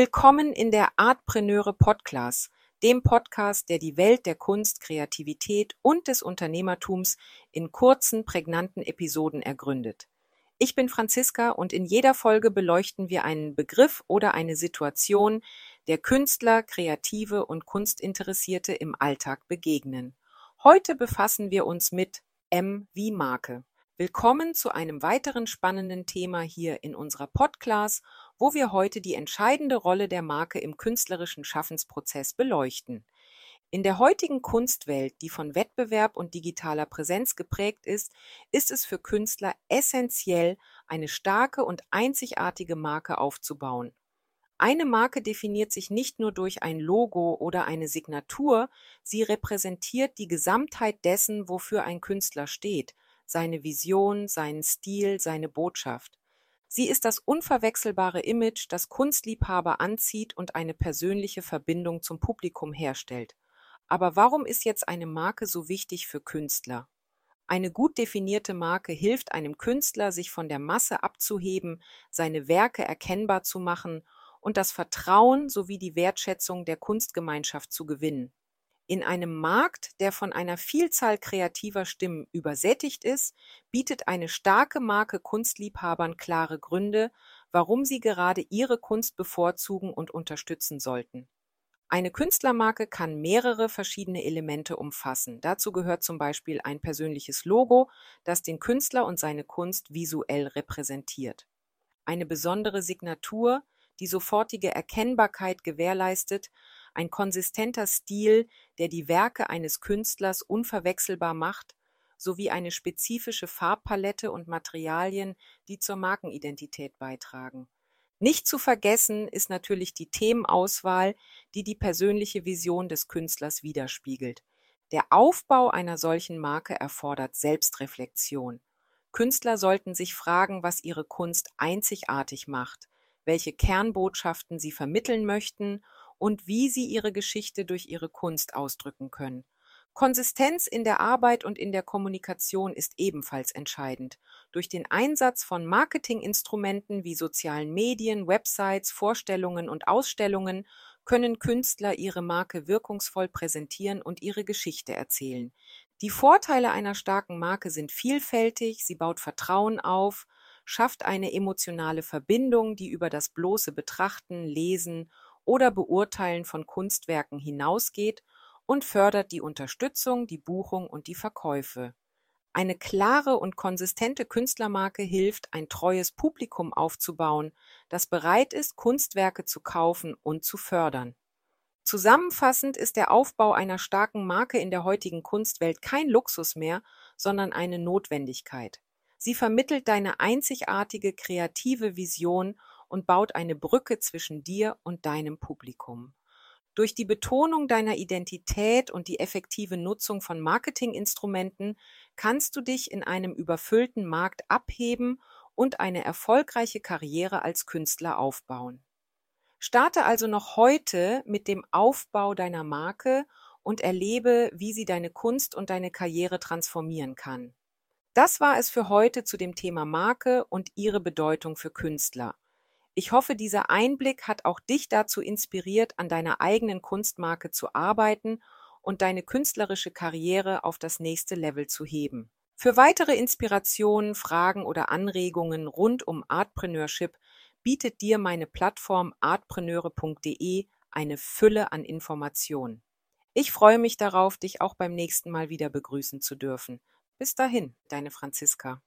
Willkommen in der Artpreneure Podcast, dem Podcast, der die Welt der Kunst, Kreativität und des Unternehmertums in kurzen, prägnanten Episoden ergründet. Ich bin Franziska und in jeder Folge beleuchten wir einen Begriff oder eine Situation, der Künstler, Kreative und Kunstinteressierte im Alltag begegnen. Heute befassen wir uns mit M wie Marke. Willkommen zu einem weiteren spannenden Thema hier in unserer Podcast wo wir heute die entscheidende Rolle der Marke im künstlerischen Schaffensprozess beleuchten. In der heutigen Kunstwelt, die von Wettbewerb und digitaler Präsenz geprägt ist, ist es für Künstler essentiell, eine starke und einzigartige Marke aufzubauen. Eine Marke definiert sich nicht nur durch ein Logo oder eine Signatur, sie repräsentiert die Gesamtheit dessen, wofür ein Künstler steht, seine Vision, seinen Stil, seine Botschaft. Sie ist das unverwechselbare Image, das Kunstliebhaber anzieht und eine persönliche Verbindung zum Publikum herstellt. Aber warum ist jetzt eine Marke so wichtig für Künstler? Eine gut definierte Marke hilft einem Künstler, sich von der Masse abzuheben, seine Werke erkennbar zu machen und das Vertrauen sowie die Wertschätzung der Kunstgemeinschaft zu gewinnen. In einem Markt, der von einer Vielzahl kreativer Stimmen übersättigt ist, bietet eine starke Marke Kunstliebhabern klare Gründe, warum sie gerade ihre Kunst bevorzugen und unterstützen sollten. Eine Künstlermarke kann mehrere verschiedene Elemente umfassen. Dazu gehört zum Beispiel ein persönliches Logo, das den Künstler und seine Kunst visuell repräsentiert. Eine besondere Signatur, die sofortige Erkennbarkeit gewährleistet ein konsistenter Stil, der die Werke eines Künstlers unverwechselbar macht, sowie eine spezifische Farbpalette und Materialien, die zur Markenidentität beitragen. Nicht zu vergessen ist natürlich die Themenauswahl, die die persönliche Vision des Künstlers widerspiegelt. Der Aufbau einer solchen Marke erfordert Selbstreflexion. Künstler sollten sich fragen, was ihre Kunst einzigartig macht, welche Kernbotschaften sie vermitteln möchten und wie sie ihre Geschichte durch ihre Kunst ausdrücken können. Konsistenz in der Arbeit und in der Kommunikation ist ebenfalls entscheidend. Durch den Einsatz von Marketinginstrumenten wie sozialen Medien, Websites, Vorstellungen und Ausstellungen können Künstler ihre Marke wirkungsvoll präsentieren und ihre Geschichte erzählen. Die Vorteile einer starken Marke sind vielfältig, sie baut Vertrauen auf, schafft eine emotionale Verbindung, die über das bloße Betrachten, Lesen oder Beurteilen von Kunstwerken hinausgeht und fördert die Unterstützung, die Buchung und die Verkäufe. Eine klare und konsistente Künstlermarke hilft, ein treues Publikum aufzubauen, das bereit ist, Kunstwerke zu kaufen und zu fördern. Zusammenfassend ist der Aufbau einer starken Marke in der heutigen Kunstwelt kein Luxus mehr, sondern eine Notwendigkeit. Sie vermittelt deine einzigartige kreative Vision und baut eine Brücke zwischen dir und deinem Publikum. Durch die Betonung deiner Identität und die effektive Nutzung von Marketinginstrumenten kannst du dich in einem überfüllten Markt abheben und eine erfolgreiche Karriere als Künstler aufbauen. Starte also noch heute mit dem Aufbau deiner Marke und erlebe, wie sie deine Kunst und deine Karriere transformieren kann. Das war es für heute zu dem Thema Marke und ihre Bedeutung für Künstler. Ich hoffe, dieser Einblick hat auch dich dazu inspiriert, an deiner eigenen Kunstmarke zu arbeiten und deine künstlerische Karriere auf das nächste Level zu heben. Für weitere Inspirationen, Fragen oder Anregungen rund um Artpreneurship bietet dir meine Plattform artpreneure.de eine Fülle an Informationen. Ich freue mich darauf, dich auch beim nächsten Mal wieder begrüßen zu dürfen. Bis dahin, deine Franziska.